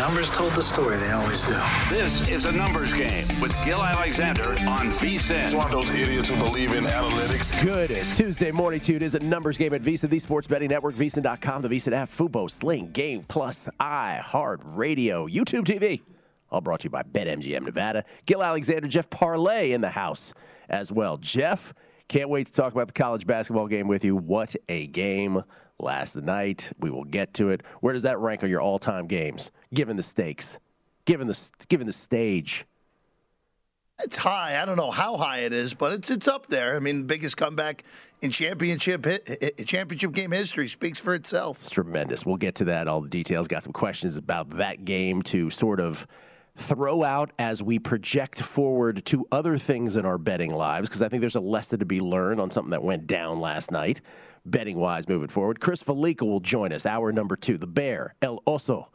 Numbers told the story, they always do. This is a numbers game with Gil Alexander on VSIN. It's one of those idiots who believe in analytics. Good Tuesday morning to you. It is a numbers game at VSIN, the sports betting network, VSIN.com, the VSIN app, Fubo, Sling, Game Plus, iHeart Radio, YouTube TV. All brought to you by BetMGM Nevada. Gil Alexander, Jeff Parlay in the house as well. Jeff, can't wait to talk about the college basketball game with you. What a game last night. We will get to it. Where does that rank on your all-time games, given the stakes, given the given the stage? It's high. I don't know how high it is, but it's it's up there. I mean, biggest comeback in championship championship game history speaks for itself. It's tremendous. We'll get to that. All the details. Got some questions about that game to sort of throw out as we project forward to other things in our betting lives because I think there's a lesson to be learned on something that went down last night betting wise moving forward. Chris Fallica will join us, hour number two. The Bear, El Oso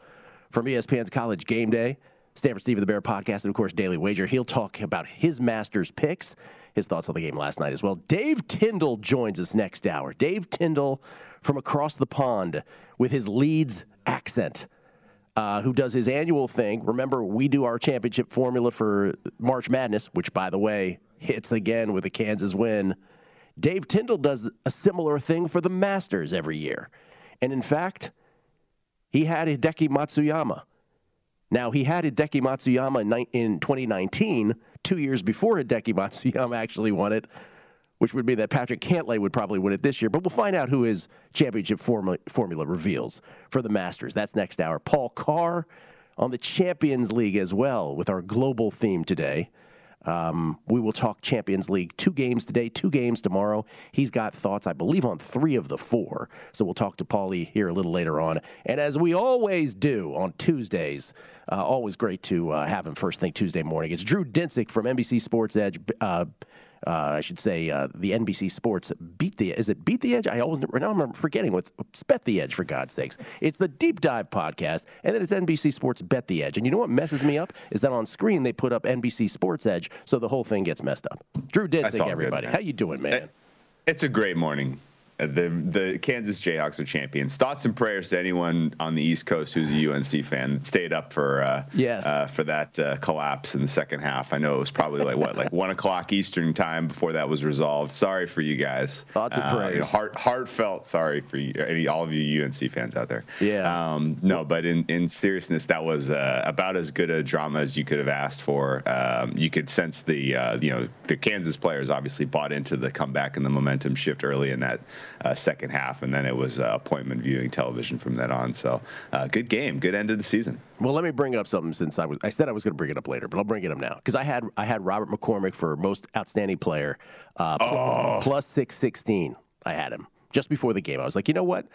from ESPN's College Game Day, Stanford Steve of the Bear podcast, and of course, Daily Wager. He'll talk about his Masters picks, his thoughts on the game last night as well. Dave Tindall joins us next hour. Dave Tindall from across the pond with his Leeds accent. Uh, who does his annual thing. Remember, we do our championship formula for March Madness, which, by the way, hits again with a Kansas win Dave Tindall does a similar thing for the Masters every year. And in fact, he had Hideki Matsuyama. Now, he had Hideki Matsuyama in 2019, two years before Hideki Matsuyama actually won it, which would mean that Patrick Cantlay would probably win it this year. But we'll find out who his championship formula, formula reveals for the Masters. That's next hour. Paul Carr on the Champions League as well with our global theme today. Um, we will talk Champions League. Two games today, two games tomorrow. He's got thoughts, I believe, on three of the four. So we'll talk to Paulie here a little later on. And as we always do on Tuesdays, uh, always great to uh, have him first thing Tuesday morning. It's Drew Dinsick from NBC Sports Edge. Uh, uh, I should say uh, the NBC Sports beat the is it beat the edge? I always now I'm forgetting what's bet the edge for God's sakes. It's the deep dive podcast, and then it's NBC Sports bet the edge. And you know what messes me up is that on screen they put up NBC Sports Edge, so the whole thing gets messed up. Drew Dinsick, everybody, good, how you doing, man? It's a great morning. The the Kansas Jayhawks are champions. Thoughts and prayers to anyone on the East Coast who's a UNC fan that stayed up for uh, yes uh, for that uh, collapse in the second half. I know it was probably like what like one o'clock Eastern time before that was resolved. Sorry for you guys. Thoughts and prayers. You know, heart heartfelt sorry for you, any all of you UNC fans out there. Yeah. Um, no, but in in seriousness, that was uh, about as good a drama as you could have asked for. Um, you could sense the uh, you know the Kansas players obviously bought into the comeback and the momentum shift early in that uh, second half, and then it was uh, appointment viewing television from then on. So, uh, good game, good end of the season. Well, let me bring up something since I was I said I was going to bring it up later, but I'll bring it up now because I had I had Robert McCormack for most outstanding player, uh, Oh. plus six sixteen. I had him just before the game. I was like, you know what?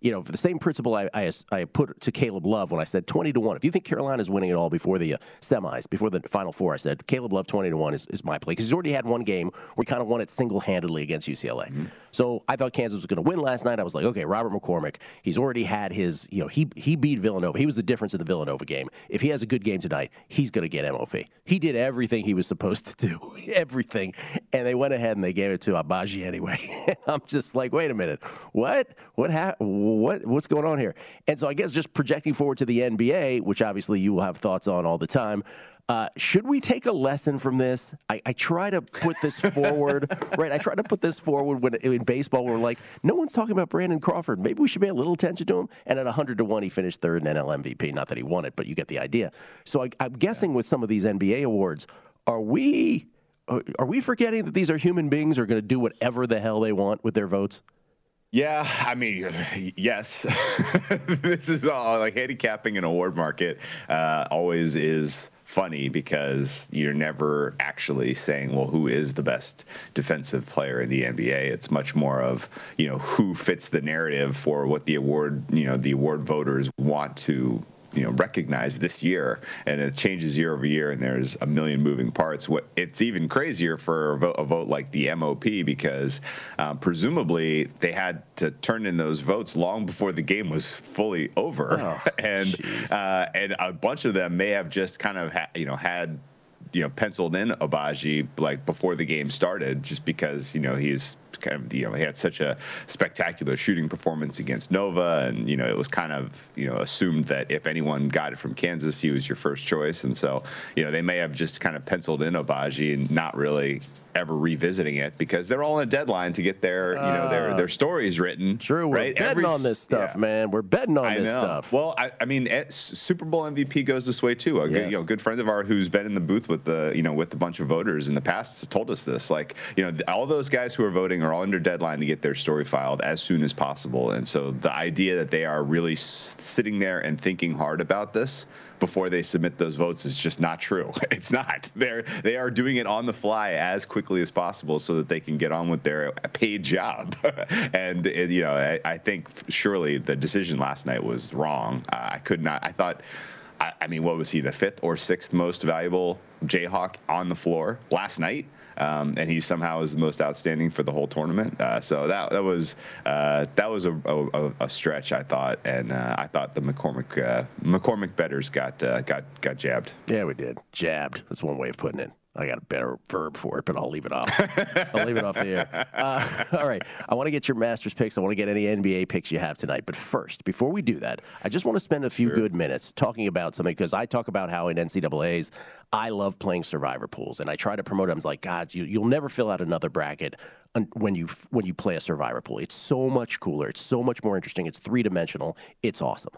You know, for the same principle I, I, I put to Caleb Love when I said 20 to 1. If you think Carolina's winning it all before the uh, semis, before the Final Four, I said Caleb Love 20 to 1 is, is my play because he's already had one game where he kind of won it single handedly against UCLA. So I thought Kansas was going to win last night. I was like, okay, Robert McCormack, he's already had his, you know, he, he beat Villanova. He was the difference in the Villanova game. If he has a good game tonight, he's going to get MOP. He did everything he was supposed to do, everything. And they went ahead and they gave it to Agbaji anyway. I'm just like, wait a minute, what? What, ha- what? What's going on here? And so I guess just projecting forward to the NBA, which obviously you will have thoughts on all the time. Uh, should we take a lesson from this? I, I try to put this forward, right? I try to put this forward when in baseball we're like, no one's talking about Brandon Crawford. Maybe we should pay a little attention to him. And at 100 to one, he finished third in NL MVP. Not that he won it, but you get the idea. So I, I'm guessing with some of these NBA awards, are we are are we forgetting that these are human beings who are going to do whatever the hell they want with their votes? Yeah, I mean, yes. this is all like handicapping an award market uh, always is funny because you're never actually saying, well, who is the best defensive player in the NBA? It's much more of, you know, who fits the narrative for what the award, you know, the award voters want to you know recognize this year and it changes year over year and there's a million moving parts. What it's even crazier for a vote, a vote like the mop because um, presumably they had to turn in those votes long before the game was fully over. And uh, and a bunch of them may have just kind of ha- you know had you know penciled in Agbaji like before the game started, just because you know he's kind of you know he had such a spectacular shooting performance against Nova, and you know it was kind of you know assumed that if anyone got it from Kansas, he was your first choice, and so you know they may have just kind of penciled in Agbaji and not really ever revisiting it because they're all on a deadline to get their you know their their stories written. True, we're right? betting Every- on this stuff, yeah. man. We're betting on I this know. stuff. Well, I, I mean, eh, Super Bowl MVP goes this way too. A good, you know, good friend of ours who's been in the booth with the, you know, with a bunch of voters in the past told us this. Like, you know, all those guys who are voting are all under deadline to get their story filed as soon as possible. And so the idea that they are really sitting there and thinking hard about this before they submit those votes is just not true. It's not. They're they are doing it on the fly as quickly as possible so that they can get on with their paid job. and you know, I, I think surely the decision last night was wrong. I could not. I thought. I, I mean, what was he, the fifth or sixth most valuable Jayhawk on the floor last night? Um, and he somehow is the most outstanding for the whole tournament. Uh, so that that was uh, that was a, a, a stretch, I thought, and uh, I thought the McCormack uh, McCormack betters got uh, got got jabbed. Yeah, we did. Jabbed. That's one way of putting it. I got a better verb for it, but I'll leave it off. I'll leave it off the air. Uh, all right. I want to get your Masters picks. I want to get any NBA picks you have tonight. But first, before we do that, I just want to spend a few good minutes talking about something because I talk about how in NCAA's, I love playing survivor pools, and I try to promote them. It's like, God, you, you'll never fill out another bracket when you when you play a survivor pool. It's so much cooler. It's so much more interesting. It's three dimensional. It's awesome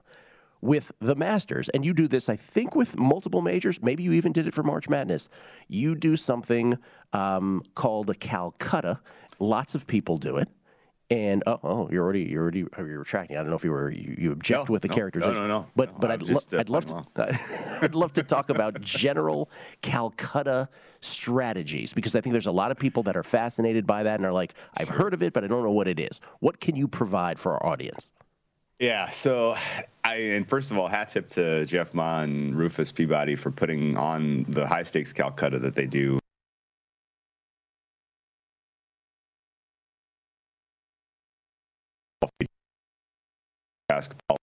with the Masters, and you do this, I think, with multiple majors. Maybe you even did it for March Madness. You do something um, called a Calcutta. Lots of people do it. And oh, oh, you're already you're already you're retracting. I don't know if you were you, you object No, with the no, characterization. no, no, no. But No, but I'd, lo- I'd love to I'd love to talk about general Calcutta strategies because I think there's a lot of people that are fascinated by that and are like, I've heard of it, but I don't know what it is. What can you provide for our audience? Yeah. So, I and first of all, hat tip to Jeff Ma and Rufus Peabody for putting on the high stakes Calcutta that they do. Basketball,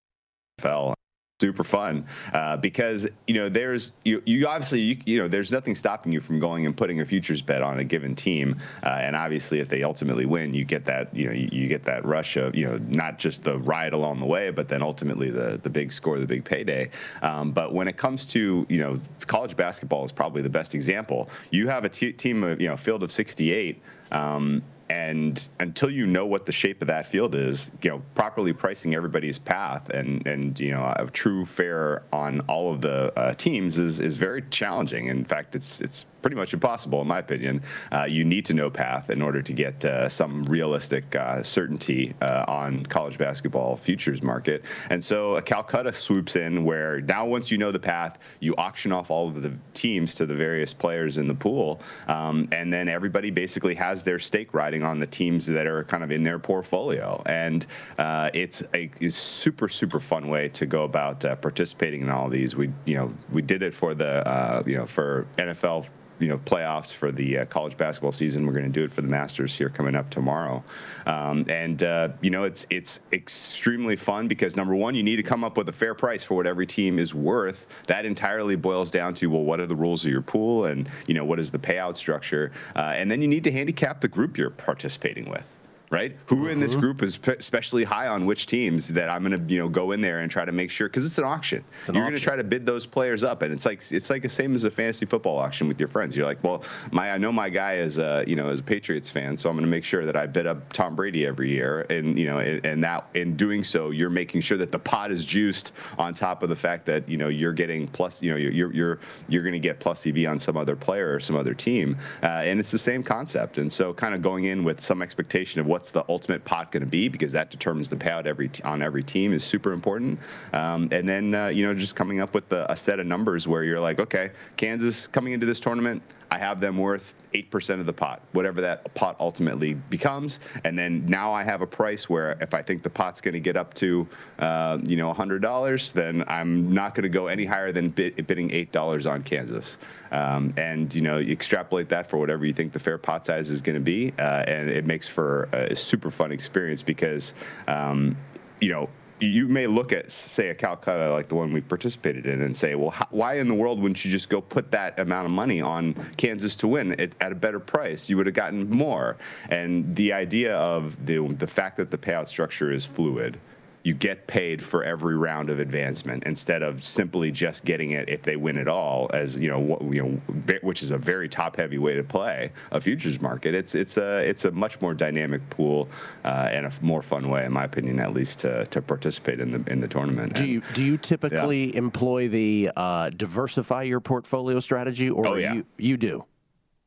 NFL, super fun uh, because you know there's you, you obviously you, you know there's nothing stopping you from going and putting a futures bet on a given team uh, and obviously if they ultimately win you get that you know you, you get that rush of you know not just the ride along the way but then ultimately the the big score the big payday. Um, but when it comes to you know college basketball is probably the best example. You have a t- team of you know field of 68 um, and until you know what the shape of that field is, you know, properly pricing everybody's path and and you know a true fair on all of the uh, teams is is very challenging. In fact, it's it's pretty much impossible, in my opinion. Uh, you need to know path in order to get uh, some realistic uh, certainty uh, on college basketball futures market. And so a Calcutta swoops in where now once you know the path, you auction off all of the teams to the various players in the pool, um, and then everybody basically has their stake riding on the teams that are kind of in their portfolio. And uh, it's a super super fun way to go about uh, participating in all these. We you know we did it for the uh, you know for NFL you know playoffs for the uh, college basketball season. We're going to do it for the Masters here coming up tomorrow, um, and uh, you know it's it's extremely fun because number one, you need to come up with a fair price for what every team is worth. That entirely boils down to well, what are the rules of your pool, and you know what is the payout structure, uh, and then you need to handicap the group you're participating with right? Who in this mm-hmm. group is especially high on which teams that I'm going to, you know, go in there and try to make sure because it's an auction. It's an You're going to try to bid those players up, and it's like it's like the same as a fantasy football auction with your friends. You're like, well, my I know my guy is a you know is a Patriots fan, so I'm going to make sure that I bid up Tom Brady every year, and you know, and, and that in doing so, you're making sure that the pot is juiced on top of the fact that you know you're getting plus, you know, you're you're you're going to get plus EV on some other player or some other team, uh, and it's the same concept. And so, kind of going in with some expectation of what what's the ultimate pot going to be because that determines the payout every t- on every team is super important. Um, and then uh, you know just coming up with a, a set of numbers where you're like, okay, Kansas coming into this tournament, I have them worth 8% of the pot, whatever that pot ultimately becomes. And then now I have a price where if I think the pot's going to get up to, uh, you know, $100, then I'm not going to go any higher than bid, bidding $8 on Kansas. Um, and, you know, you extrapolate that for whatever you think the fair pot size is going to be. Uh, and it makes for a super fun experience because, um, you know, you may look at, say, a Calcutta like the one we participated in and say, well, how, why in the world wouldn't you just go put that amount of money on Kansas to win at, at a better price? You would have gotten more. And the idea of the, the fact that the payout structure is fluid you get paid for every round of advancement instead of simply just getting it if they win it all as you know you know which is a very top heavy way to play a futures market it's it's a it's a much more dynamic pool uh, and a more fun way in my opinion at least to, to participate in the in the tournament do you do you typically yeah. employ the uh, diversify your portfolio strategy or oh, yeah. you you do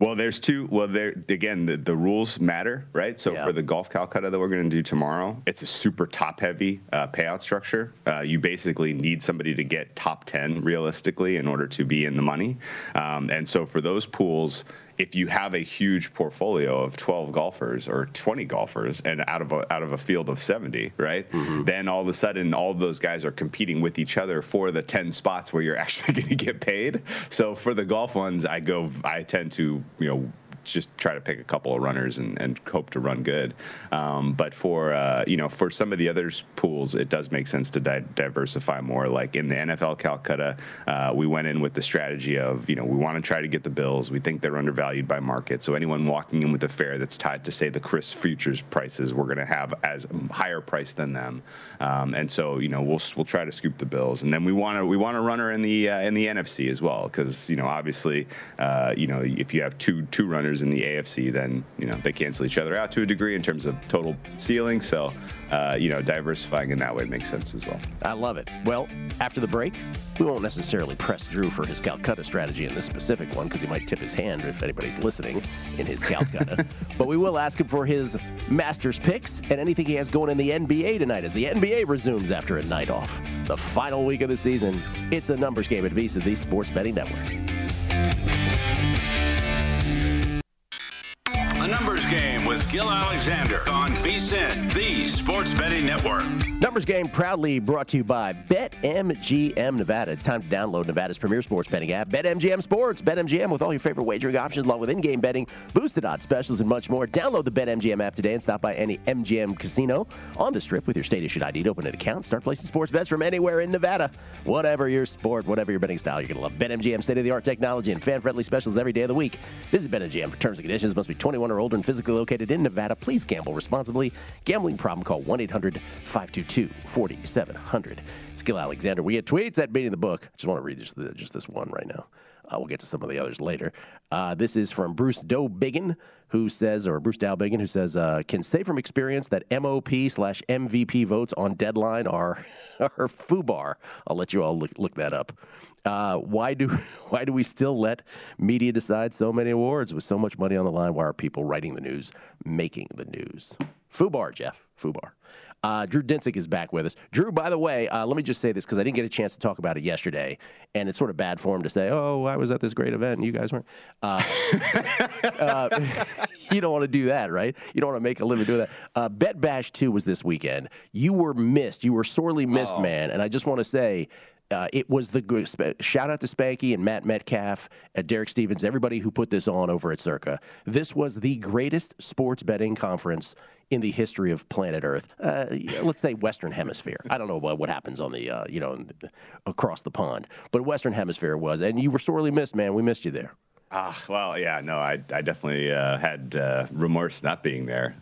well, there's two. Well, there again, the, the rules matter, right? So yeah. for the golf Calcutta that we're going to do tomorrow, it's a super top heavy uh, payout structure. Uh, you basically need somebody to get top ten realistically in order to be in the money. Um, and so for those pools, if you have a huge portfolio of 12 golfers or 20 golfers and out of a out of a field of 70 right mm-hmm. then all of a sudden all those guys are competing with each other for the 10 spots where you're actually going to get paid so for the golf ones i go i tend to you know just try to pick a couple of runners and, and hope to run good. Um, but for uh, you know for some of the other pools, it does make sense to di- diversify more. Like in the NFL Calcutta, uh, we went in with the strategy of you know we want to try to get the Bills. We think they're undervalued by market. So anyone walking in with a fare that's tied to say the Cris futures prices, we're going to have as higher price than them. Um, and so you know we'll we'll try to scoop the Bills. And then we want to we want a runner in the uh, in the NFC as well because you know obviously uh, you know if you have two two runners in the AFC, then you know they cancel each other out to a degree in terms of total ceiling. So, uh, you know, diversifying in that way makes sense as well. I love it. Well, after the break, we won't necessarily press Drew for his Calcutta strategy in this specific one because he might tip his hand if anybody's listening in his Calcutta. but we will ask him for his Masters picks and anything he has going in the NBA tonight as the NBA resumes after a night off. The final week of the season. It's a numbers game at VSIN, the Sports Betting Network. Numbers game Gil Alexander on VSIN, the Sports Betting Network. Numbers game proudly brought to you by BetMGM Nevada. It's time to download Nevada's premier sports betting app, BetMGM Sports. BetMGM with all your favorite wagering options, along with in-game betting, boosted odds specials, and much more. Download the BetMGM app today and stop by any MGM casino on the Strip with your state-issued ID to open an account. Start placing sports bets from anywhere in Nevada. Whatever your sport, whatever your betting style, you're going to love BetMGM state-of-the-art technology and fan-friendly specials every day of the week. Visit BetMGM for terms and conditions. Must be 21 or older and physically located in in Nevada. Please gamble responsibly. Gambling problem, call 1 800 522 4700. Skill Alexander. We had tweets at beating the book. I just want to read just, the, just this one right now. Uh, we'll get to some of the others later. Uh, this is from Bruce Doe Biggin, who says, or Bruce Dowbiggin, who says, uh, can say from experience that MOP slash MVP votes on deadline are, are foobar. I'll let you all look, look that up. Uh, why do why do we still let media decide so many awards with so much money on the line? Why are people writing the news, making the news? Foobar, Jeff. Foobar. Uh, Drew Dinsick is back with us. Drew, by the way, uh, let me just say this because I didn't get a chance to talk about it yesterday, and it's sort of bad form to say, "Oh, I was at this great event and you guys weren't." Uh, uh you don't want to do that, right? You don't want to make a living doing that. Uh, Bet Bash Two was this weekend. You were missed. You were sorely missed, Oh. man. And I just want to say. Uh, it was the good shout out to Spanky and Matt Metcalf, uh, Derek Stevens, everybody who put this on over at Circa. This was the greatest sports betting conference in the history of planet Earth. Uh, let's say Western Hemisphere. I don't know what, what happens on the uh, you know across the pond, but Western Hemisphere was, and you were sorely missed, man. We missed you there. Ah, well, yeah, no, I, I definitely uh, had uh, remorse not being there.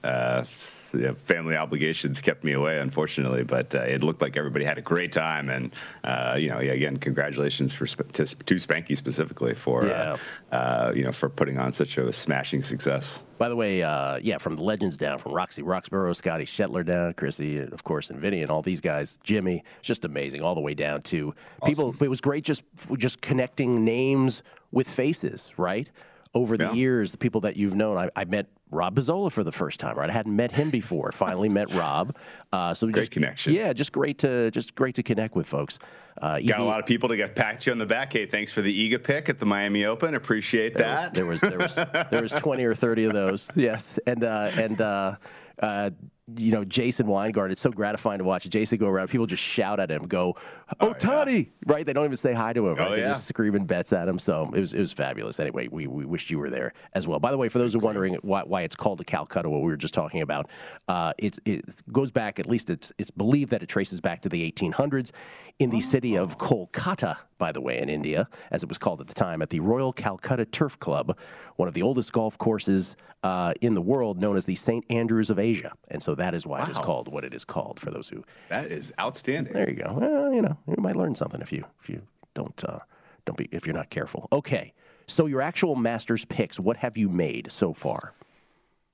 Uh, yeah, family obligations kept me away, unfortunately, but uh, it looked like everybody had a great time. And, uh, you know, yeah, again, congratulations for to, to Spanky specifically for, Yeah. uh, uh, you know, for putting on such a smashing success. By the way, uh, yeah, from the legends down, from Roxy Roxborough, Scotty Schettler down, Chrissy, and of course, and Vinny, and all these guys, Jimmy, just amazing, all the way down to people. It was great just just connecting names with faces, right? Over the Yeah. years, the people that you've known, I, I met Rob Pizzola for the first time, right? I hadn't met him before. Finally met Rob. Uh, so Great just, connection. Yeah, just great to just great to connect with folks. Uh, Got a lot of people to get pat you on the back. Hey, thanks for the Iga pick at the Miami Open. Appreciate that. There was there was there was, there was twenty or thirty of those. Yes, and uh, and uh, uh, you know Jason Weingart. It's so gratifying to watch Jason go around. People just shout at him, go, "Oh, Tony!" Right? They don't even say hi to him. Right? Oh, They're yeah. just screaming bets at him. So it was it was fabulous. Anyway, we, we wished you were there as well. By the way, for those who are wondering why, why it's called the Calcutta, what we were just talking about, uh, it's it goes back. At least it's it's believed that it traces back to the 1800s in the city of Kolkata. By the way, in India, as it was called at the time, at the Royal Calcutta Turf Club, one of the oldest golf courses uh, in the world, known as the St. Andrews of Asia, and so that is why it is called what it is called. For those who that is outstanding. there you go. Well, you know, you might learn something if you if you don't uh, don't be if you're not careful. Okay, so your actual Masters picks, what have you made so far?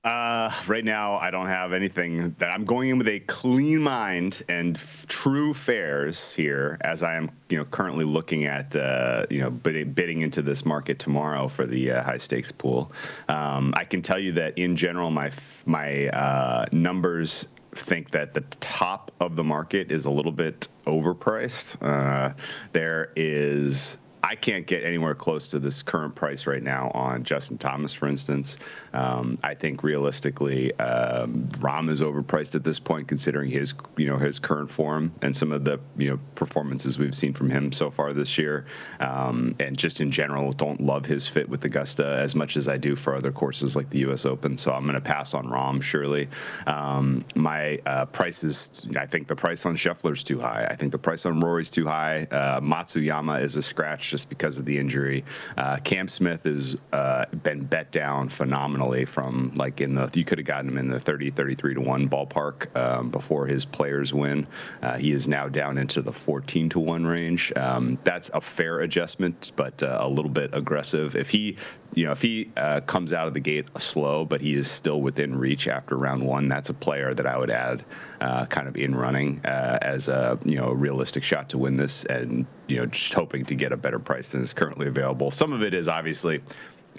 Uh, right now, I don't have anything that I'm going in with a clean mind and f- true fares here, as I am, you know, currently looking at, uh, you know, bidding, bidding into this market tomorrow for the uh, high stakes pool. Um, I can tell you that in general, my my uh, numbers think that the top of the market is a little bit overpriced. Uh, there is. I can't get anywhere close to this current price right now on Justin Thomas, for instance. Um, I think realistically, um, Rahm is overpriced at this point, considering his, you know, his current form and some of the, you know, performances we've seen from him so far this year. Um, and just in general, don't love his fit with Augusta as much as I do for other courses like the U.S. Open. So I'm going to pass on Rahm surely. Um, my uh, I think the price on Scheffler's too high. I think the price on Rory's too high. Uh, Matsuyama is a scratch just because of the injury. Uh, Cam Smith has uh, been bet down phenomenally from like in the, you could have gotten him in the 30, 33 to 1 ballpark um, before his players win. Uh, he is now down into the 14 to 1 range. Um, that's a fair adjustment, but uh, a little bit aggressive. If he, you know, if he uh, comes out of the gate slow, but he is still within reach after round one, that's a player that I would add uh, kind of in running uh, as a, you know, a realistic shot to win this and, you know, just hoping to get a better price than is currently available. Some of it is obviously,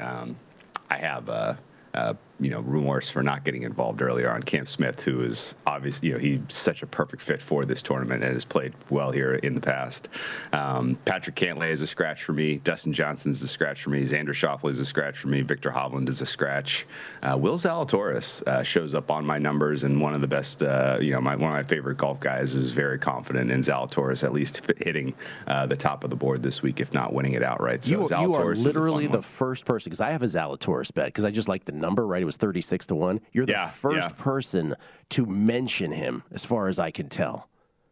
um, I have, uh, uh, you know, remorse for not getting involved earlier on Cam Smith, who is obviously, you know, he's such a perfect fit for this tournament and has played well here in the past. Um, Patrick Cantlay is a scratch for me. Dustin Johnson's a scratch for me. Xander Schauffele is a scratch for me. Viktor Hovland is a scratch. Uh, Will Zalatoris uh, shows up on my numbers, and one of the best, uh, you know, my one of my favorite golf guys is very confident in Zalatoris at least hitting uh, the top of the board this week, if not winning it outright. So you, you are is literally the one. first person because I have a Zalatoris bet because I just like the number. Right, it was thirty six to one. You're the Yeah, first yeah. person to mention him, as far as I can tell.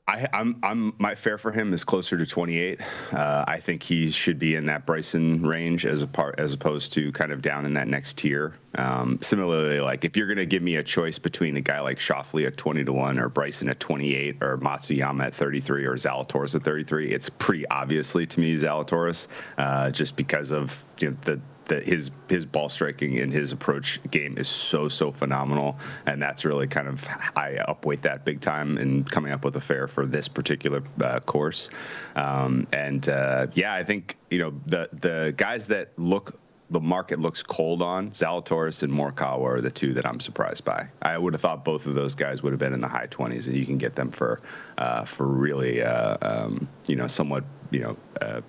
I, I'm, I'm, my fare for him is closer to 28. Uh, I think he should be in that Bryson range as a part, as opposed to kind of down in that next tier. Um, similarly, like if you're going to give me a choice between a guy like Schauffele at 20 to 1 or Bryson at 28 or Matsuyama at 33 or Zalatoris at 33, it's pretty obviously to me Zalatoris uh, just because of you know, the that his his ball striking and his approach game is so so phenomenal, and that's really kind of I upweight that big time in coming up with a fare for this particular uh, course. Um, and uh, yeah, I think you know the the guys that look the market looks cold on Zalatoris and Morikawa are the two that I'm surprised by. I would have thought both of those guys would have been in the high 20s, and you can get them for uh, for really uh, um, you know somewhat you know uh,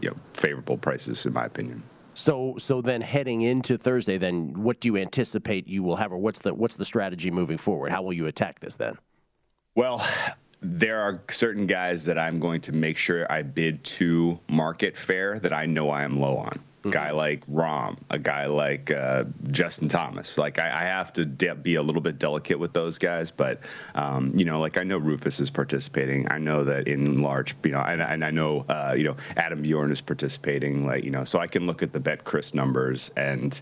you know favorable prices in my opinion. So, so then heading into Thursday, then what do you anticipate you will have, or what's the what's the strategy moving forward? How will you attack this then? Well, there are certain guys that I'm going to make sure I bid to market fair that I know I am low on. Mm-hmm. Guy like Rahm, a guy like uh, Justin Thomas. Like I, I have to de- be a little bit delicate with those guys, but um, you know, like I know Rufus is participating. I know that in large, you know, and, and I know uh, you know Adam Bjorn is participating. Like you know, so I can look at the BetCris numbers and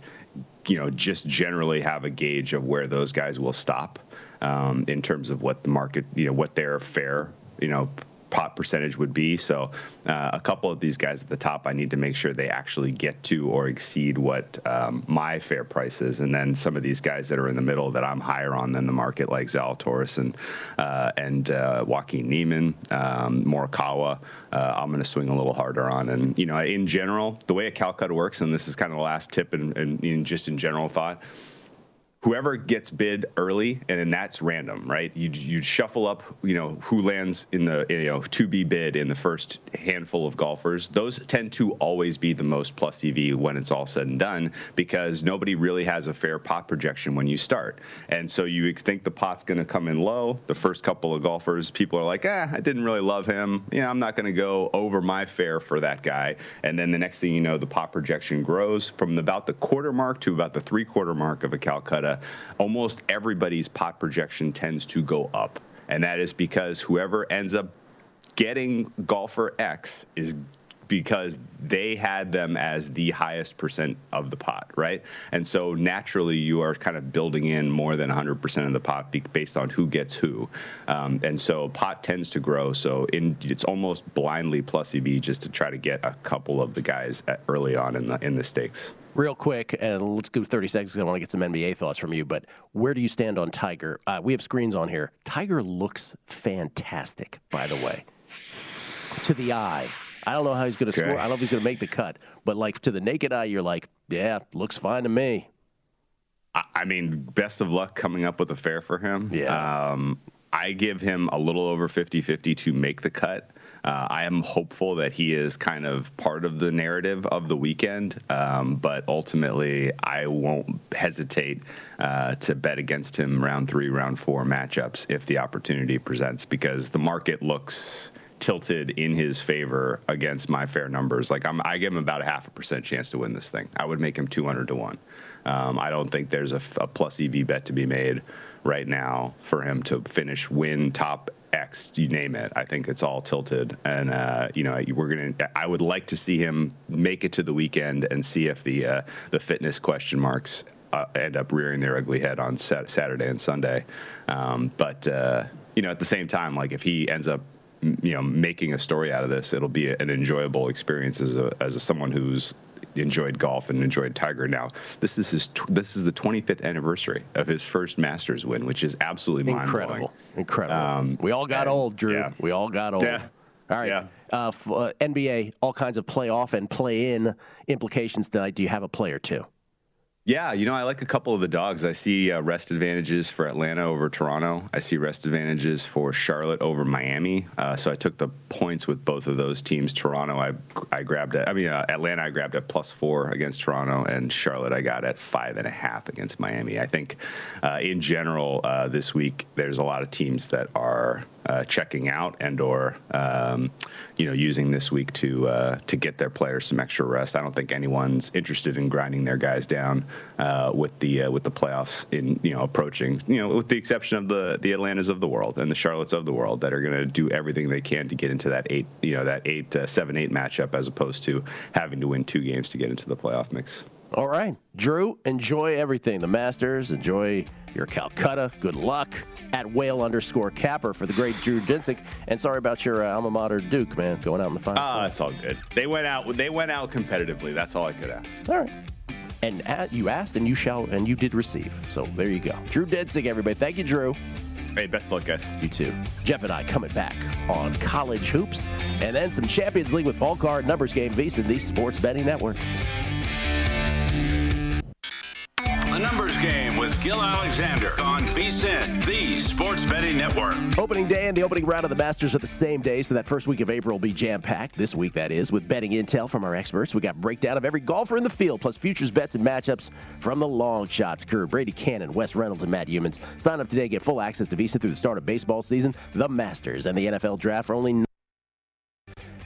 you know just generally have a gauge of where those guys will stop um, in terms of what the market, you know, what their fair, you know, pot percentage would be. So uh, a couple of these guys at the top, I need to make sure they actually get to or exceed what um, my fair price is. And then some of these guys that are in the middle that I'm higher on than the market, like Zalatoris and uh, and uh, Joaquin Niemann, um, Morikawa, uh, I'm going to swing a little harder on. And you know, in general, the way a Calcutta works, and this is kind of the last tip, and, and just in general thought whoever gets bid early, and then that's random, right? You you shuffle up, you know, who lands in the you know to be bid in the first handful of golfers. Those tend to always be the most plus EV when it's all said and done, because nobody really has a fair pot projection when you start, and so you think the pot's going to come in low. The first couple of golfers, people are like, ah, I didn't really love him. Know, I'm not going to go over my fair for that guy. And then the next thing you know, the pot projection grows from about the quarter mark to about the three quarter mark of a Calcutta almost everybody's pot projection tends to go up. And that is because whoever ends up getting golfer X is because they had them as the highest percent of the pot, right? And so naturally, you are kind of building in more than 100% of the pot based on who gets who. Um, and so pot tends to grow. So in, it's almost blindly plus EV just to try to get a couple of the guys early on in the in the stakes. Real quick, and let's go 30 seconds I want to get some NBA thoughts from you. But where do you stand on Tiger? Uh, we have screens on here. Tiger looks fantastic, by the way, to the eye. I don't know how he's going to score. I don't know if he's going to make the cut, but like to the naked eye, you're like, yeah, looks fine to me. I mean, best of luck coming up with a fair for him. Yeah. Um, I give him a little over 50 50 to make the cut. Uh, I am hopeful that he is kind of part of the narrative of the weekend, um, but ultimately, I won't hesitate uh, to bet against him round three, round four matchups if the opportunity presents because the market looks tilted in his favor against my fair numbers. Like I'm, I give him about a half a percent chance to win this thing. I would make him 200 to one. Um, I don't think there's a, a plus EV bet to be made right now for him to finish win top X, you name it. I think it's all tilted, and uh, you know we're gonna. I would like to see him make it to the weekend and see if the uh, the fitness question marks uh, end up rearing their ugly head on Saturday and Sunday. Um, but uh, you know, at the same time, like if he ends up you know making a story out of this, it'll be an enjoyable experience as a as a, someone who's enjoyed golf and enjoyed Tiger. Now, this is his this is the 25th anniversary of his first Masters win, which is absolutely incredible. Incredible. Um, we all got and, old, Drew. Yeah. We all got old. Yeah. All right. Yeah. Uh, f- uh, NBA, all kinds of playoff and play in implications tonight. Do you have a play or two? Yeah, you know, I like a couple of the dogs. I see uh, rest advantages for Atlanta over Toronto. I see rest advantages for Charlotte over Miami. Uh, so I took the points with both of those teams. Toronto, I I grabbed it. I mean, uh, Atlanta, I grabbed at plus four against Toronto, and Charlotte, I got at five and a half against Miami. I think, uh, in general, uh, this week there's a lot of teams that are uh, checking out and or um, you know using this week to uh, to get their players some extra rest. I don't think anyone's interested in grinding their guys down uh, with the uh, with the playoffs in you know approaching. You know, with the exception of the the Atlantas of the world and the Charlottes of the world that are going to do everything they can to get into that eight you know that eight uh, seven eight matchup as opposed to having to win two games to get into the playoff mix. All right. Drew, enjoy everything. The Masters, enjoy your Calcutta. Good luck at whale underscore capper for the great Drew Dinsick. And sorry about your uh, alma mater, Duke, man, going out in the final. Ah, it's all good. They went out. They went out competitively. That's all I could ask. All right. And uh, you asked, and you shall, and you did receive. So there you go. Drew Dinsick, everybody. Thank you, Drew. Hey, best of luck, guys. You too. Jeff and I coming back on college hoops, and then some Champions League with Paul Carr numbers game. VSiN, the Sports Betting Network. Gil Alexander on VSiN, the Sports Betting Network. Opening day and the opening round of the Masters are the same day, so that first week of April will be jam packed. This week, that is, with betting intel from our experts. We got breakdown of every golfer in the field, plus futures bets and matchups from the long shots crew. Brady Kannon, Wes Reynolds, and Matt Youmans. Sign up today, get full access to VSiN through the start of baseball season, the Masters, and the NFL draft for only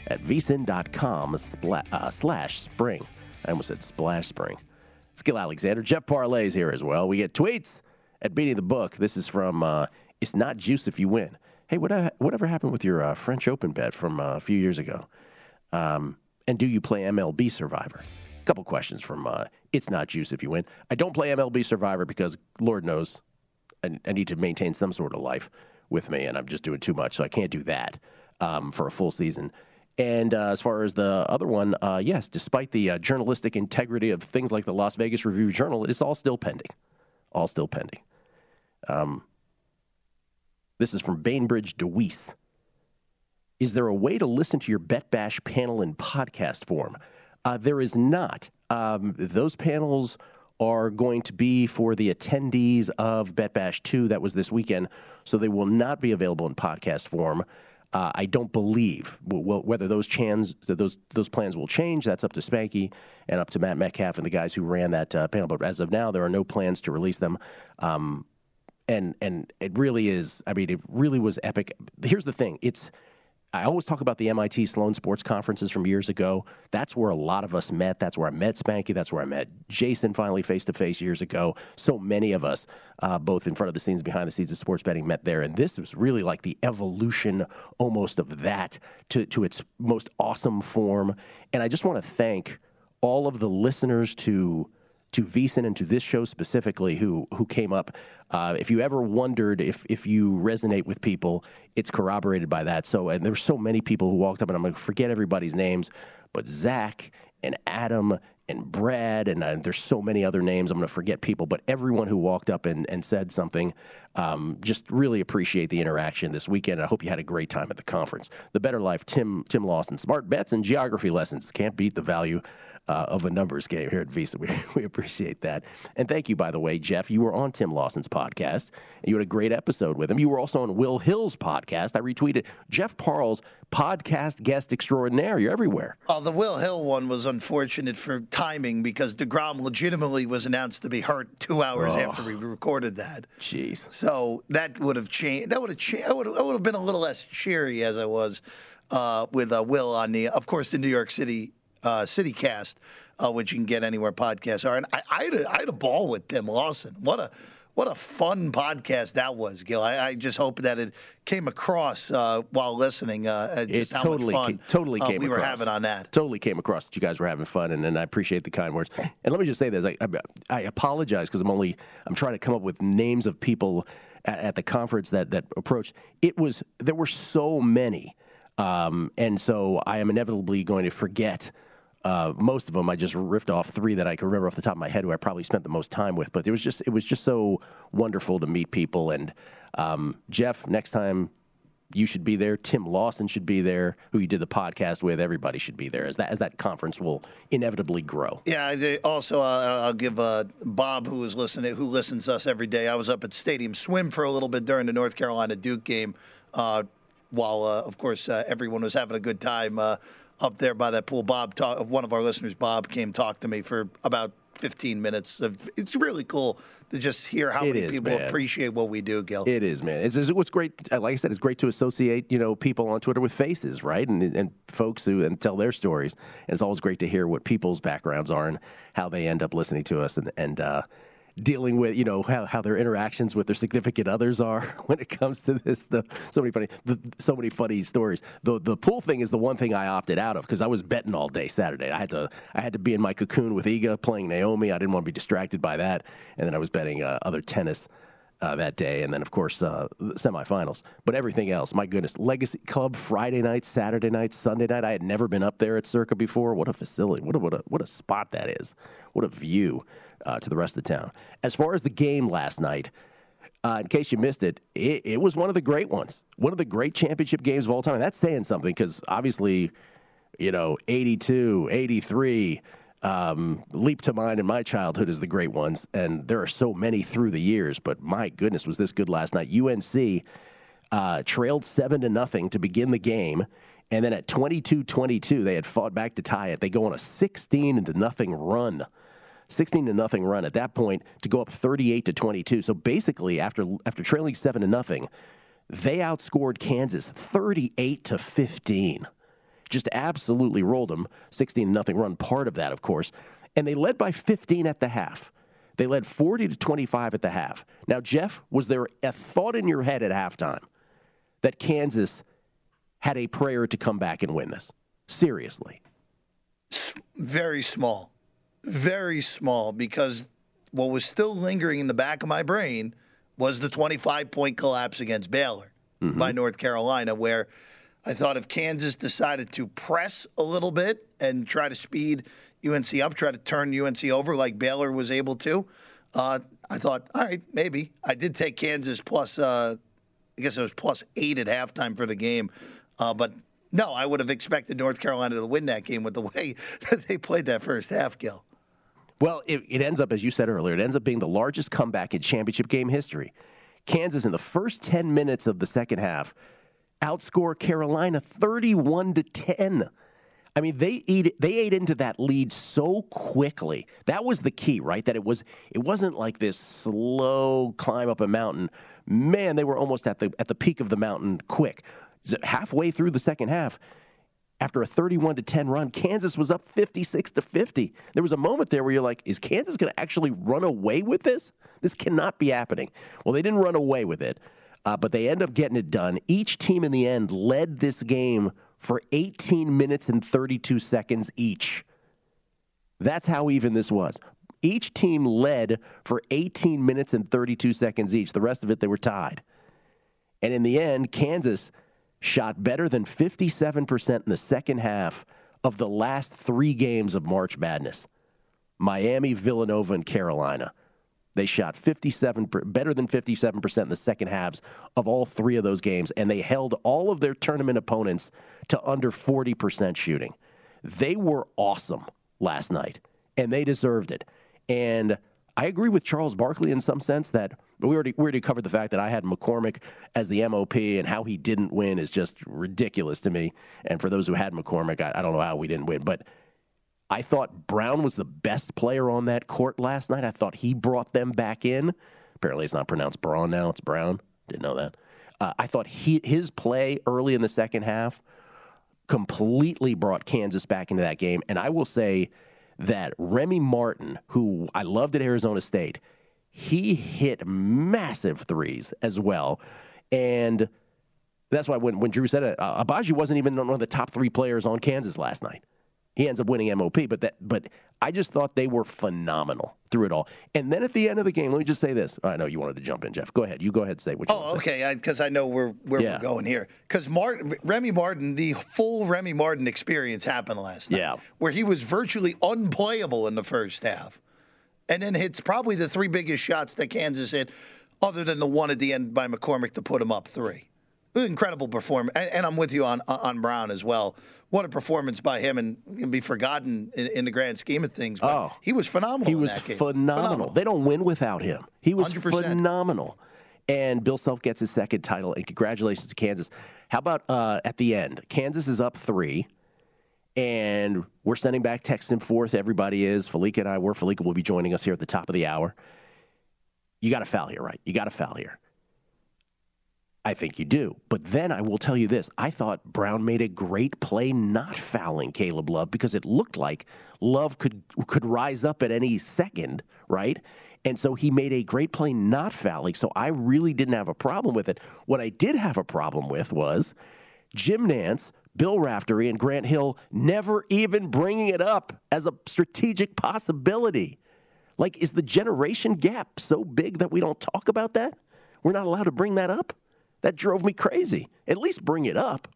at vsin.com uh, slash spring. I almost said splash spring. Skill Alexander. Jeff Parlay's here as well. We get tweets at Beating the Book. This is from uh, It's Not Juice If You Win. Hey, what, uh, whatever happened with your uh, French Open bet from uh, a few years ago? Um, and do you play MLB Survivor? A couple questions from uh, It's Not Juice If You Win. I don't play MLB Survivor because, Lord knows, I, I need to maintain some sort of life with me, and I'm just doing too much, so I can't do that um, for a full season. And uh, as far as the other one, uh, yes, despite the uh, journalistic integrity of things like the Las Vegas Review Journal, it's all still pending. All still pending. Um, this is from Bainbridge DeWeese. Is there a way to listen to your Bet Bash panel in podcast form? Uh, there is not. Um, those panels are going to be for the attendees of Bet Bash 2 that was this weekend, so they will not be available in podcast form. Uh, I don't believe whether those chans those those plans will change. That's up to Spanky and up to Matt Metcalf and the guys who ran that uh, panel. But as of now, there are no plans to release them. Um, and and it really is. I mean, it really was epic. Here's the thing: it's I always talk about the MIT Sloan Sports Conferences from years ago. That's where a lot of us met. That's where I met Spanky. That's where I met Jason finally face to face years ago. So many of us, uh, both in front of the scenes, behind the scenes of sports betting, met there. And this was really like the evolution almost of that to, to its most awesome form. And I just want to thank all of the listeners to to VSiN and to this show specifically who who came up. Uh, if you ever wondered if if you resonate with people, it's corroborated by that. So and there's so many people who walked up, and I'm going to forget everybody's names, but Zach and Adam and Brad, and uh, there's so many other names. I'm going to forget people, but everyone who walked up and, and said something, um, just really appreciate the interaction this weekend. I hope you had a great time at the conference. The Better Life, Tim Tim Lawson, smart bets and geography lessons can't beat the value uh, of a numbers game here at Visa. We, we appreciate that. And thank you, by the way, Jeff. You were on Tim Lawson's podcast, and you had a great episode with him. You were also on Will Hill's podcast. I retweeted Jeff Parles, podcast guest extraordinaire. You're everywhere. Oh, the Will Hill one was unfortunate for timing because DeGrom legitimately was announced to be hurt two hours oh. after we recorded that. Jeez. So that would have changed. That would have changed. I would have, I would have been a little less cheery as I was uh, with uh, Will on the, of course, the New York City uh, CityCast, uh, which you can get anywhere podcasts are. And I, I, had a, I had a ball with Tim Lawson. What a what a fun podcast that was, Gil. I, I just hope that it came across uh, while listening. Uh, just it how totally, fun ca- totally uh, came we across. were having on that. Totally came across that you guys were having fun, and, and I appreciate the kind words. And let me just say this: I, I, I apologize because I'm only I'm trying to come up with names of people at, at the conference that that approached. It was there were so many, um, and so I am inevitably going to forget uh, most of them, I just riffed off three that I can remember off the top of my head, who I probably spent the most time with. But it was just it was just so wonderful to meet people. And um, Jeff, next time you should be there. Tim Lawson should be there, who you did the podcast with. Everybody should be there as that as that conference will inevitably grow. Yeah. Also, uh, I'll give uh, Bob, who is listening, who listens to us every day. I was up at Stadium Swim for a little bit during the North Carolina Duke game, uh, while uh, of course uh, everyone was having a good time up there by that pool. Bob, talk, one of our listeners, Bob, came talk to me for about 15 minutes. Of, it's really cool to just hear how It many is, people man. appreciate what we do, Gil. It is, man. It's, it's what's great. uh, Like I said, it's great to associate you know people on Twitter with faces, right? And and folks who and tell their stories. And it's always great to hear what people's backgrounds are and how they end up listening to us. And and uh, dealing with you know how, how their interactions with their significant others are when it comes to this. The, so many funny, the, so many funny stories. The the pool thing is the one thing I opted out of because I was betting all day Saturday. I had to I had to be in my cocoon with Iga playing Naomi. I didn't want to be distracted by that, and then I was betting uh, other tennis. Uh, that day, and then of course uh, semifinals. But everything else, my goodness, Legacy Club Friday night, Saturday night, Sunday night. I had never been up there at Circa before. What a facility! What a what a what a spot that is! What a view! Uh, to the rest of the town. As far as the game last night, uh, in case you missed it, it, it, was one of the great ones, one of the great championship games of all time. That's saying something because obviously, you know, 82, 83 um, leap to mind in my childhood as the great ones, and there are so many through the years. But my goodness, was this good last night? UNC uh, trailed seven to nothing to begin the game. And then at 22 22, they had fought back to tie it. They go on a 16 to nothing run 16 to nothing run at that point to go up 38 to 22. So basically, after after trailing seven to nothing, they outscored Kansas 38 to 15. Just absolutely rolled them. 16 to nothing run, part of that, of course, and they led by 15 at the half. They led 40 to 25 at the half. Now, Jeff, was there a thought in your head at halftime that Kansas had a prayer to come back and win this? Seriously. Very small very small because what was still lingering in the back of my brain was the 25 point collapse against Baylor mm-hmm. by North Carolina, where I thought if Kansas decided to press a little bit and try to speed UNC up, try to turn UNC over like Baylor was able to, uh, I thought, all right, maybe. I did take Kansas plus, uh, I guess it was plus eight at halftime for the game. Uh, but no, I would have expected North Carolina to win that game with the way that they played that first half, Gil. Well, it, it ends up, as you said earlier, it ends up being the largest comeback in championship game history. Kansas, in the first 10 minutes of the second half, outscore Carolina 31 to 10. I mean, they eat they ate into that lead so quickly. That was the key, right? That it was it wasn't like this slow climb up a mountain. Man, they were almost at the at the peak of the mountain quick. Halfway through the second half, after a 31 to 10 run, Kansas was up 56 to 50. There was a moment there where you're like, is Kansas going to actually run away with this? This cannot be happening. Well, they didn't run away with it, uh, but they end up getting it done. Each team in the end led this game for 18 minutes and 32 seconds each. That's how even this was. Each team led for 18 minutes and 32 seconds each. The rest of it, they were tied. And in the end, Kansas shot better than 57% in the second half of the last three games of March Madness Miami, Villanova, and Carolina. They shot 57 better than 57% in the second halves of all three of those games and they held all of their tournament opponents to under 40% shooting. They were awesome last night and they deserved it. And I agree with Charles Barkley in some sense that we already we already covered the fact that I had McCormack as the MOP and how he didn't win is just ridiculous to me. And for those who had McCormack, I, I don't know how we didn't win, but I thought Braun was the best player on that court last night. I thought he brought them back in. Apparently, it's not pronounced Braun now; it's Brown. Didn't know that. Uh, I thought he, his play early in the second half completely brought Kansas back into that game. And I will say that Remy Martin, who I loved at Arizona State, he hit massive threes as well. And that's why when, when Drew said it, uh, Agbaji wasn't even one of the top three players on Kansas last night. He ends up winning MOP, but that but I just thought they were phenomenal through it all. And then at the end of the game, let me just say this. I know you wanted to jump in, Jeff. Go ahead. You go ahead and say what you Oh, okay. Because I, I, know where, where yeah. we're going here. Because Martin, Remy Martin, the full Remy Martin experience happened last night. Yeah. Where he was virtually unplayable in the first half and then hits probably the three biggest shots that Kansas hit, other than the one at the end by McCormack to put him up three. Incredible performance, and, and, I'm with you on on Braun as well. What a performance by him, and can be forgotten in, in, the grand scheme of things. But oh, he was phenomenal. He was phenomenal. phenomenal. They don't win without him. He was 100%. phenomenal. And Bill Self gets his second title, and congratulations to Kansas. How about uh, at the end? Kansas is up three and we're sending back text and forth. Everybody is. Fallica and I were. Fallica will be joining us here at the top of the hour. You got a foul here, right? You got a foul here. I think you do. But then I will tell you this I thought Braun made a great play not fouling Caleb Love because it looked like Love could, could rise up at any second, right? And so he made a great play not fouling. So I really didn't have a problem with it. What I did have a problem with was Jim Nantz, Bill Raftery, and Grant Hill never even bringing it up as a strategic possibility. Like, is the generation gap so big that we don't talk about that? We're not allowed to bring that up? That drove me crazy. At least bring it up.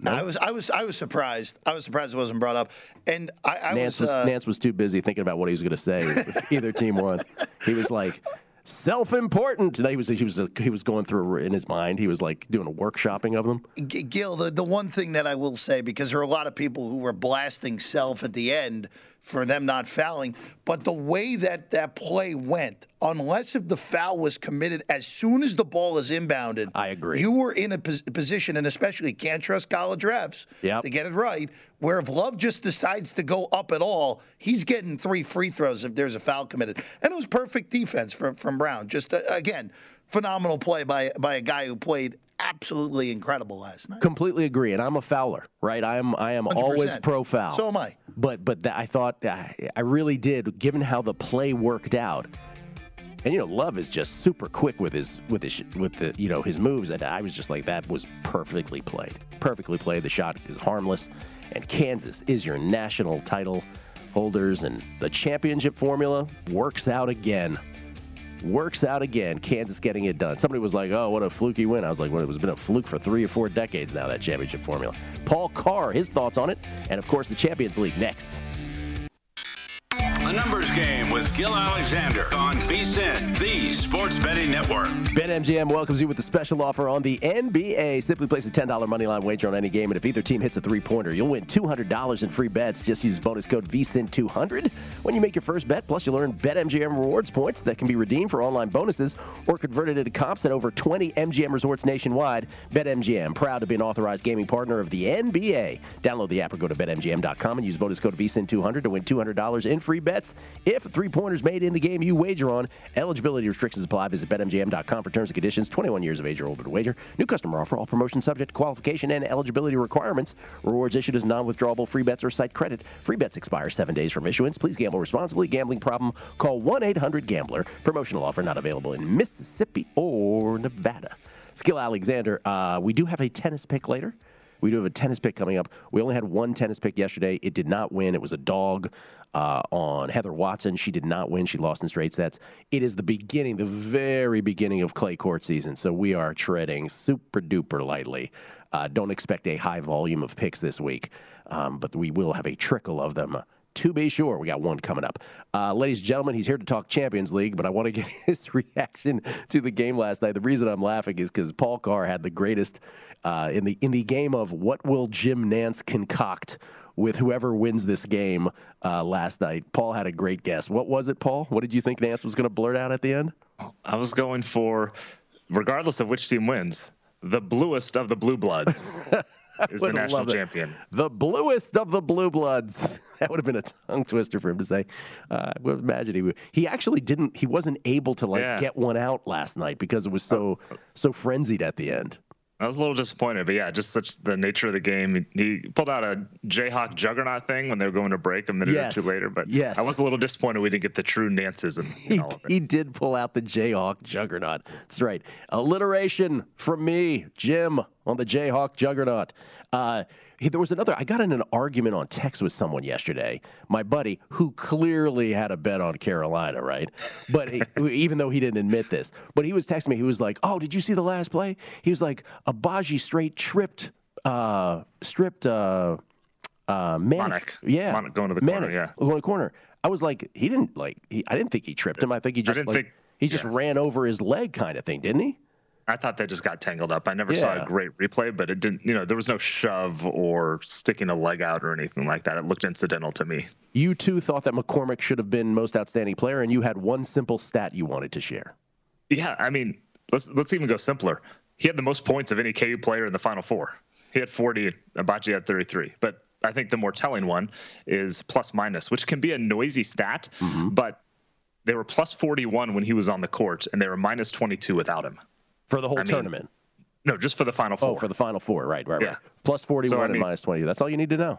No? I was I was I was surprised. I was surprised it wasn't brought up. And I, I Nantz was, was uh, Nantz was too busy thinking about what he was going to say if either team won. He was like self-important. He was he was he was going through in his mind. He was like doing a workshopping of them. Gil, the the one thing that I will say because there are a lot of people who were blasting Self at the end for them not fouling. But the way that that play went, unless if the foul was committed as soon as the ball is inbounded, I agree. You were in a pos- position, and especially can't trust college refs yep. to get it right. Where if Love just decides to go up at all, he's getting three free throws if there's a foul committed, and it was perfect defense from from Braun. Just uh, again, phenomenal play by by a guy who played absolutely incredible last night. Completely agree, and I'm a fouler, right? I'm I am 100%. always pro foul. So am I. But but I thought I really did, given how the play worked out. And you know, Love is just super quick with his with his with the you know his moves, and I was just like that was perfectly played, perfectly played. The shot is harmless, and Kansas is your national title holders, and the championship formula works out again works out again. Kansas getting it done. Somebody was like, "Oh, what a fluky win." I was like, "Well, it's been a fluke for three or four decades now." That championship formula. Paul Carr, his thoughts on it, and of course the Champions League next. A numbers game with Gil Alexander on VSiN, the Sports Betting Network. BetMGM welcomes you with a special offer on the NBA. Simply place a $10 moneyline wager on any game, and if either team hits a three pointer, you'll win $200 in free bets. Just use bonus code VSIN200 when you make your first bet. Plus, you'll earn BetMGM rewards points that can be redeemed for online bonuses or converted into comps at over 20 MGM resorts nationwide. BetMGM, proud to be an authorized gaming partner of the NBA. Download the app or go to BetMGM.com and use bonus code VSIN200 to win $200 in free bets bets. If three pointers made in the game you wager on, eligibility restrictions apply. Visit BetMGM.com for terms and conditions. 21 years of age or older to wager. New customer offer. All promotion subject to qualification and eligibility requirements. Rewards issued as non-withdrawable free bets or site credit. Free bets expire seven days from issuance. Please gamble responsibly. Gambling problem? Call 1-800-GAMBLER. Promotional offer not available in Mississippi or Nevada. Skill Alexander, uh, we do have a tennis pick later. We do have a tennis pick coming up. We only had one tennis pick yesterday. It did not win. It was a dog uh, on Heather Watson. She did not win. She lost in straight sets. It is the beginning, the very beginning of clay court season. So we are treading super duper lightly. Uh, don't expect a high volume of picks this week, um, but we will have a trickle of them to be sure. We got one coming up. Uh, ladies and gentlemen, he's here to talk Champions League, but I want to get his reaction to the game last night. The reason I'm laughing is because Paul Carr had the greatest uh, in the in the game of what will Jim Nantz concoct with whoever wins this game uh, last night. Paul had a great guess. What was it, Paul? What did you think Nantz was going to blurt out at the end? I was going for, regardless of which team wins, the bluest of the blue bloods. is the national champion. The bluest of the blue bloods. That would have been a tongue twister for him to say. Uh, I would imagine he would. He actually didn't. He wasn't able to like yeah. get one out last night because it was so so frenzied at the end. I was a little disappointed, but yeah, just the, the nature of the game. He pulled out a Jayhawk juggernaut thing when they were going to break a minute yes. or two later, but yes. I was a little disappointed we didn't get the true Nantzism. He, he did pull out the Jayhawk juggernaut. That's right. Alliteration from me, Jim, on the Jayhawk juggernaut. Uh, there was another. I got in an argument on text with someone yesterday, my buddy, who clearly had a bet on Carolina, right? But he, even though he didn't admit this, but he was texting me. He was like, "Oh, did you see the last play?" He was like, "Agbaji straight tripped, uh, stripped, uh, uh, Manek. Yeah, Manek going to the corner. Yeah, going to the corner." I was like, he didn't like. He, I didn't think he tripped him. I think he just like think, he just yeah. ran over his leg, kind of thing, didn't he? I thought they just got tangled up. I never yeah. saw a great replay, but it didn't. You know, there was no shove or sticking a leg out or anything like that. It looked incidental to me. You too thought that McCormack should have been most outstanding player, and you had one simple stat you wanted to share. Yeah, I mean, let's let's even go simpler. He had the most points of any KU player in the Final Four. He had 40. Agbaji had 33. But I think the more telling one is plus minus, which can be a noisy stat, mm-hmm. but they were plus 41 when he was on the court, and they were minus 22 without him for the whole I tournament. Mean, no, just for the final four. Oh, for the final four, right, right, yeah. right. Plus forty-one so, I mean, and minus twenty. That's all you need to know.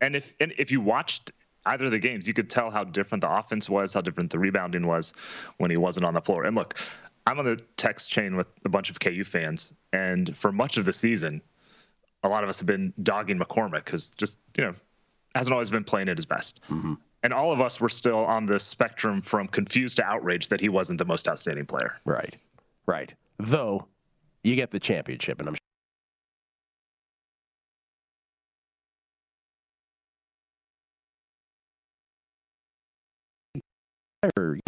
And if and if you watched either of the games, you could tell how different the offense was, how different the rebounding was when he wasn't on the floor. And look, I'm on the text chain with a bunch of KU fans, and for much of the season, a lot of us have been dogging McCormack because just you know hasn't always been playing at his best. Mm-hmm. And all of us were still on the spectrum from confused to outraged that he wasn't the most outstanding player. Right, right. Though you get the championship, and I'm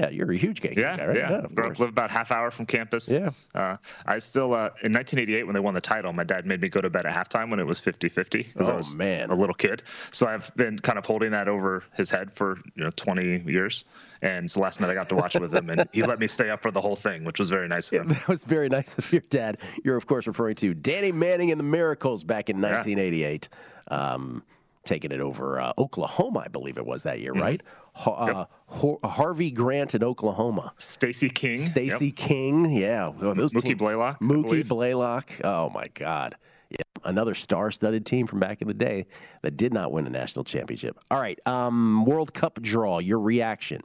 yeah, you're a huge Yankees yeah, guy, right? Yeah, of Grew up- live about half hour from campus. Yeah. Uh, I still, uh, in 1988, when they won the title, my dad made me go to bed at halftime when it was 50 50 because I Oh, was man. a little kid. So I've been kind of holding that over his head for, you know, 20 years. And so last night I got to watch it with him, and he let me stay up for the whole thing, which was very nice of him. That was very nice of your dad. You're, of course, referring to Danny Manning and the Miracles back in 1988, um, taking it over uh, Oklahoma, I believe it was that year, right? Ha- uh, Har- Harvey Grant in Oklahoma. Stacy King. Stacy Yep. King, yeah. Well, those Mookie Blaylock, Mookie. Blaylock. Oh, my God. Yeah, another star-studded team from back in the day that did not win a national championship. All right, um, World Cup draw. Your reaction?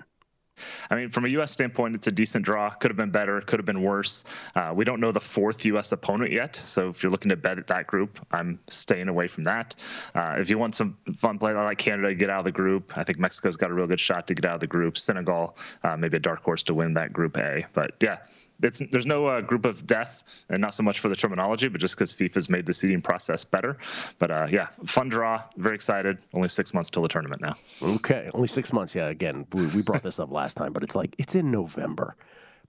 I mean, from a U.S. standpoint, it's a decent draw. Could have been better. Could have been worse. Uh, we don't know the fourth U.S. opponent yet, so if you're looking to bet at that group, I'm staying away from that. Uh, if you want some fun play, I like Canada to get out of the group. I think Mexico's got a real good shot to get out of the group. Senegal, uh, maybe a dark horse to win that Group A. But yeah. It's, there's no uh, group of death, and not so much for the terminology, but just because FIFA's made the seeding process better. But uh, yeah, fun draw. Very excited. Only six months till the tournament now. Okay, only six months. Yeah, again, we, we brought this up last time, but it's like it's in November.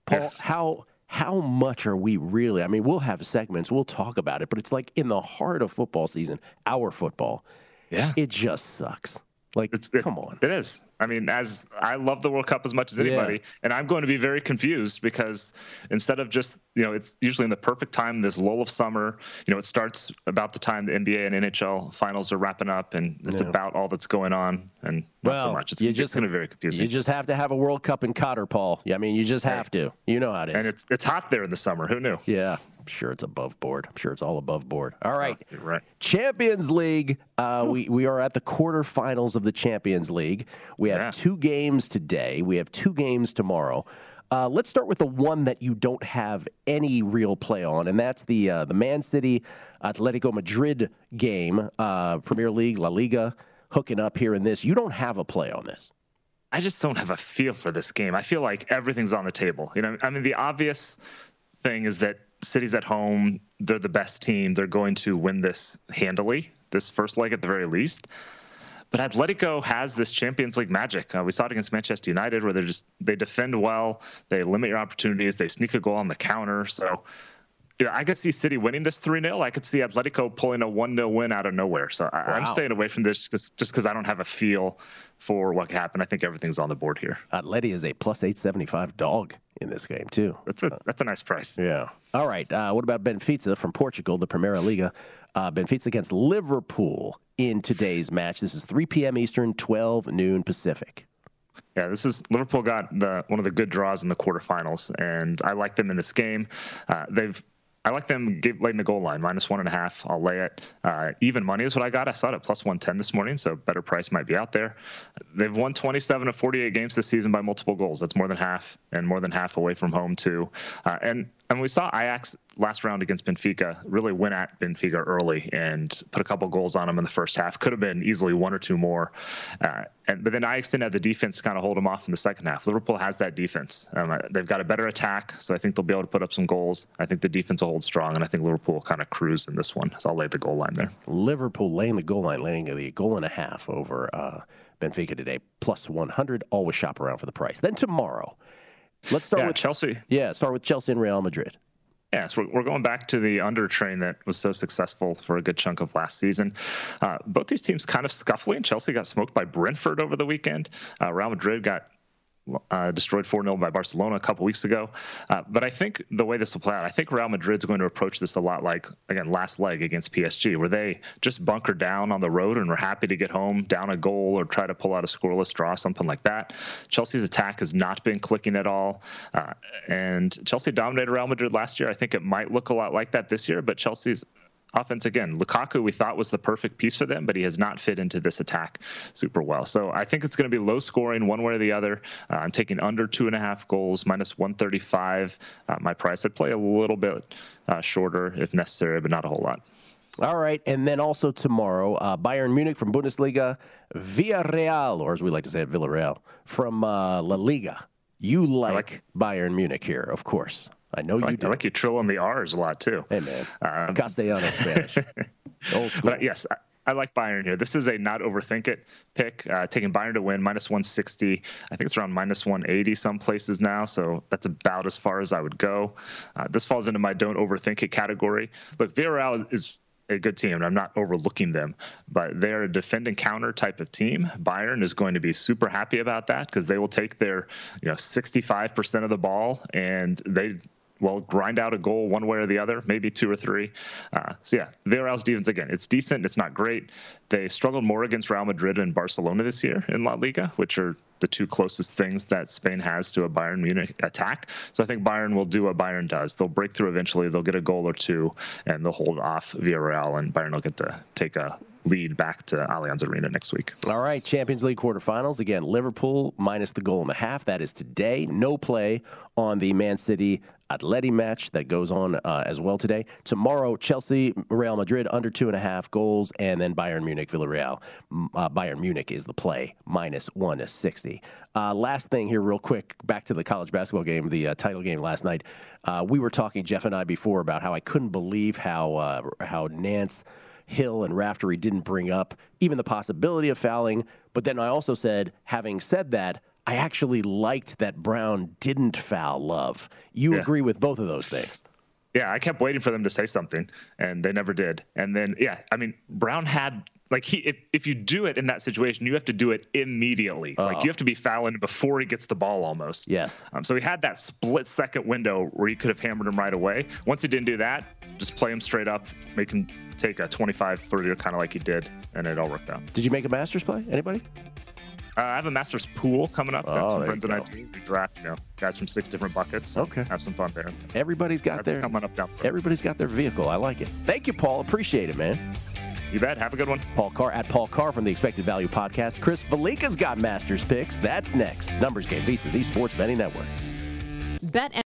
Paul, how how much are we really? I mean, we'll have segments, we'll talk about it, but it's like in the heart of football season, our football. Yeah, it just sucks. Like, it's, come on. It is. I mean, as I love the World Cup as much as anybody, Yeah. and I'm going to be very confused because instead of just, you know, it's usually in the perfect time, this lull of summer, you know, it starts about the time the NBA and NHL finals are wrapping up, and it's Yeah. about all that's going on, and not so much. It's, you it's just- going to be very confusing. You just have to have a World Cup in Qatar, Paul. Yeah, I mean, you just have to. You know how it is. and it's it's hot there in the summer. Who knew? Yeah, I'm sure it's above board. I'm sure it's all above board. All right. You're right. Champions League. Uh, we, we are at the quarterfinals of the Champions League. We have Yeah. two games today. We have two games tomorrow. Uh, let's start with the one that you don't have any real play on, and that's the uh, the Man City Atletico Madrid game, uh, Premier League, La Liga, hooking up here in this. You don't have a play on this. I just don't have a feel for this game. I feel like everything's on the table. You know, I mean, the obvious thing is that City's at home. They're the best team. They're going to win this handily, this first leg at the very least. But Atletico has this Champions League magic. Uh, we saw it against Manchester United, where they just they defend well, they limit your opportunities, they sneak a goal on the counter. So, you know, I could see City winning this three 0 I could see Atletico pulling a one 0 win out of nowhere. So I, I'm Wow. staying away from this just just because I don't have a feel for what could happen. I think everything's on the board here. Atleti is a plus 875 dog in this game, too. That's a that's a nice price. Yeah. All right. Uh, what about Benfica from Portugal, the Primeira Liga? Uh, Benfica against Liverpool in today's match. This is 3 p.m. Eastern, 12 noon Pacific. Yeah, this is Liverpool got the one of the good draws in the quarterfinals, and I like them in this game. Uh, they've I like them give, late in the goal line, minus one and a half. I'll lay it. Uh, even money is what I got. I saw it at plus 110 this morning, so better price might be out there. They've won 27 of 48 games this season by multiple goals. That's more than half, and more than half away from home, too. Uh, and and we saw Ajax last round against Benfica really win at Benfica early and put a couple goals on them in the first half. Could have been easily one or two more. Uh, and but then Ajax didn't have the defense to kind of hold them off in the second half. Liverpool has that defense. Um, they've got a better attack, so I think they'll be able to put up some goals. I think the defense will hold strong, and I think Liverpool will kind of cruise in this one. So I'll lay the goal line there. Liverpool laying the goal line, laying the goal and a half over uh, Benfica today, plus 100. Always shop around for the price. Then tomorrow, let's start Yeah, with Chelsea. Yeah, start with Chelsea and Real Madrid. Yeah, so we're, we're going back to the under train that was so successful for a good chunk of last season. Uh, both these teams kind of scuffling. Chelsea got smoked by Brentford over the weekend. Uh, Real Madrid got uh, destroyed 4 0 by Barcelona a couple weeks ago. Uh, but I think the way this will play out, I think Real Madrid's going to approach this a lot like, again, last leg against PSG, where they just bunker down on the road and are happy to get home down a goal or try to pull out a scoreless draw, something like that. Chelsea's attack has not been clicking at all. Uh, and Chelsea dominated Real Madrid last year. I think it might look a lot like that this year, but Chelsea's offense again. Lukaku, we thought was the perfect piece for them, but he has not fit into this attack super well. So I think it's going to be low scoring one way or the other. Uh, I'm taking under two and a half goals, minus 135. Uh, my price. I'd play a little bit uh, shorter if necessary, but not a whole lot. All right, and then also tomorrow, uh, Bayern Munich from Bundesliga, Villarreal, or as we like to say it, Villarreal from uh, La Liga. You like, like, Bayern Munich here, of course. I know I like, you do. I like you trilling the R's a lot too. Hey man, um, Castellano Spanish, old school. But yes, I, I, like Bayern here. This is a not overthink it pick. Uh, taking Bayern to win minus 160. I think it's around minus 180 some places now. So that's about as far as I would go. Uh, this falls into my don't overthink it category. Look, Villarreal is, is a good team, and I'm not overlooking them, but they're a defend and counter type of team. Bayern is going to be super happy about that because they will take their, you know, 65% of the ball and they will grind out a goal one way or the other, maybe two or three. Uh, so yeah, Villarreal's defense again, it's decent. It's not great. They struggled more against Real Madrid and Barcelona this year in La Liga, which are the two closest things that Spain has to a Bayern Munich attack. So I think Bayern will do what Bayern does. They'll break through eventually. They'll get a goal or two, and they'll hold off Villarreal, and Bayern will get to take a lead back to Allianz Arena next week. All right, Champions League quarterfinals. Again, Liverpool minus the goal and a half. That is today. No play on the Man City Atleti match that goes on uh, as well today. Tomorrow, Chelsea, Real Madrid under two and a half goals, and then Bayern Munich, Villarreal. Uh, Bayern Munich is the play, minus one 160. Uh, last thing here, real quick, back to the college basketball game, the uh, title game last night. Uh, we were talking, Jeff and I, before about how I couldn't believe how uh, how Nantz. Hill and Raftery didn't bring up even the possibility of fouling. But then I also said, having said that, I actually liked that Braun didn't foul Love. You yeah. agree with both of those things? Yeah, I kept waiting for them to say something, and they never did. And then, yeah, I mean, Braun had like he if, if you do it in that situation, you have to do it immediately. Uh-oh. Like you have to be fouling before he gets the ball almost. Yes. Um, so he had that split second window where he could have hammered him right away. Once he didn't do that, just play him straight up, make him take a 25 30 kind of like he did, and it all worked out. Did you make a Masters play? Anybody? Uh, I have a Masters pool coming up. Got oh, some friends and I do. We draft, you know, guys from six different buckets. Okay. Have some fun there. Everybody's got That's their coming up down. Everybody's got their vehicle. I like it. Thank you, Paul. Appreciate it, man. You bet. Have a good one. Paul Carr at Paul Carr from the Expected Value Podcast. Chris Fallica's got Masters picks. That's next. Numbers Game VSiN, the Sports Betting Network. Bet